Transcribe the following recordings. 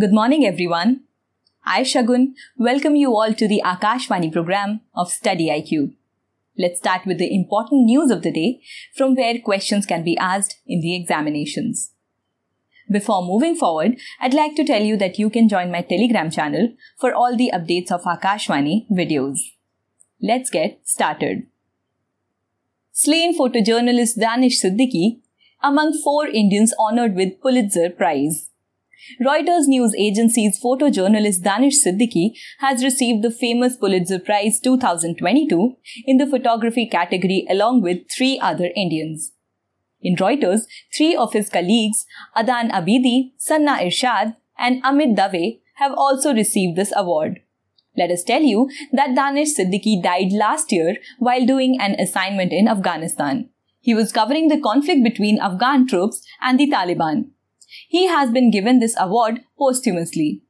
Good morning, everyone. I, Shagun, welcome you all to the Akashvani program of Study IQ. Let's start with the important news of the day from where questions can be asked in the examinations. Before moving forward, I'd like to tell you that you can join my Telegram channel for all the updates of Akashvani videos. Let's get started. Slain photojournalist Danish Siddiqui among four Indians honored with Pulitzer Prize. Reuters news agency's photojournalist Danish Siddiqui has received the famous Pulitzer Prize 2022 in the photography category along with three other Indians. In Reuters, three of his colleagues, Adnan Abidi, Sanna Irshad, and Amit Dave, have also received this award. Let us tell you that Danish Siddiqui died last year while doing an assignment in Afghanistan. He was covering the conflict between Afghan troops and the Taliban. He has been given this award posthumously.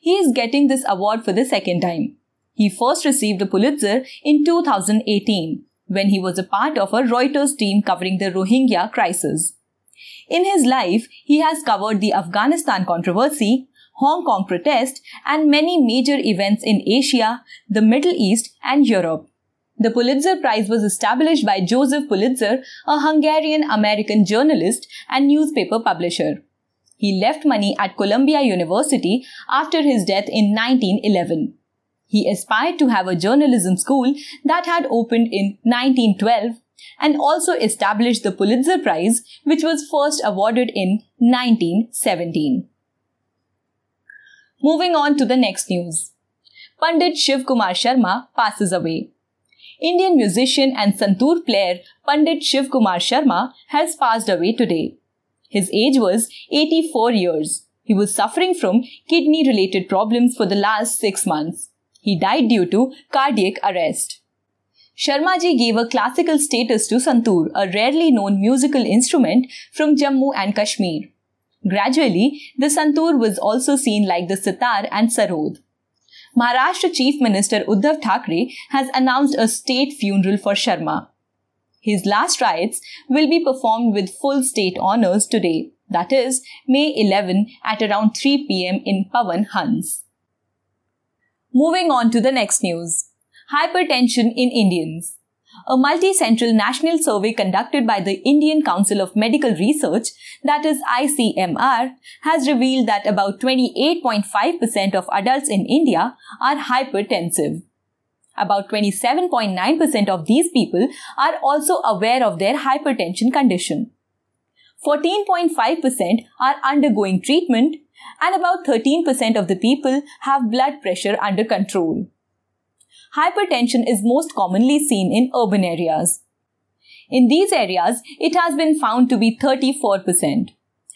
He is getting this award for the second time. He first received the Pulitzer in 2018 when he was a part of a Reuters team covering the Rohingya crisis. In his life, he has covered the Afghanistan controversy, Hong Kong protest, and many major events in Asia, the Middle East, and Europe. The Pulitzer Prize was established by Joseph Pulitzer, a Hungarian American journalist and newspaper publisher. He left money at Columbia University after his death in 1911. He aspired to have a journalism school that had opened in 1912 and also established the Pulitzer Prize, which was first awarded in 1917. Moving on to the next news. Pandit Shiv Kumar Sharma passes away. Indian musician and santoor player Pandit Shiv Kumar Sharma has passed away today. His age was 84 years. He was suffering from kidney related problems for the last six months. He died due to cardiac arrest. Sharmaji gave a classical status to santoor, a rarely known musical instrument from Jammu and Kashmir. Gradually, the santoor was also seen like the sitar and sarod. Maharashtra Chief Minister Uddhav Thackeray has announced a state funeral for Sharma. His last rites will be performed with full state honors today, that is, May 11 at around 3 pm in Pawan Hans. Moving on to the next news. Hypertension in Indians. A multi-central national survey conducted by the Indian Council of Medical Research, that is ICMR, has revealed that about 28.5% of adults in India are hypertensive. About 27.9% of these people are also aware of their hypertension condition. 14.5% are undergoing treatment and about 13% of the people have blood pressure under control. Hypertension is most commonly seen in urban areas. In these areas, it has been found to be 34%,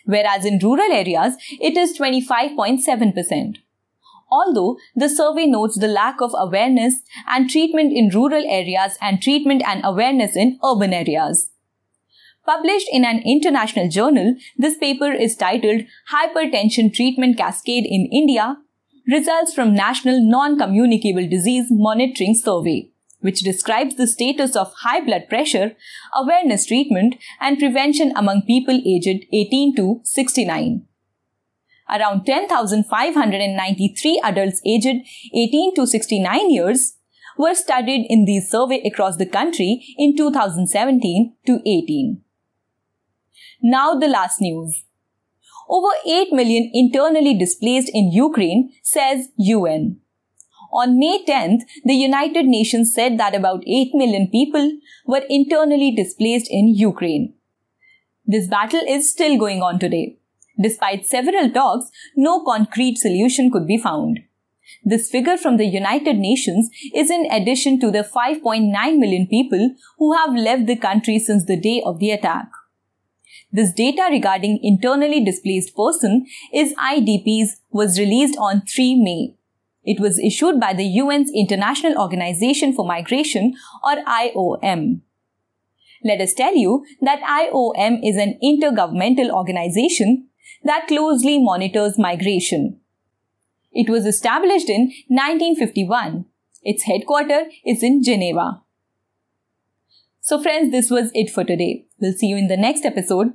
whereas in rural areas, it is 25.7%. Although the survey notes the lack of awareness and treatment in rural areas and treatment and awareness in urban areas. Published in an international journal, this paper is titled Hypertension Treatment Cascade in India Results from National Non-Communicable Disease Monitoring Survey, which describes the status of high blood pressure, awareness treatment, and prevention among people aged 18 to 69. Around 10,593 adults aged 18 to 69 years were studied in this survey across the country in 2017 to 18. Now the last news. Over 8 million internally displaced in Ukraine, says UN. On May 10th, the United Nations said that about 8 million people were internally displaced in Ukraine. This battle is still going on today. Despite several talks, no concrete solution could be found. This figure from the United Nations is in addition to the 5.9 million people who have left the country since the day of the attack. This data regarding internally displaced person is IDPs was released on 3 May. It was issued by the UN's International Organization for Migration or IOM. Let us tell you that IOM is an intergovernmental organization that closely monitors migration. It was established in 1951. Its headquarters is in Geneva. So friends, this was it for today. We'll see you in the next episode.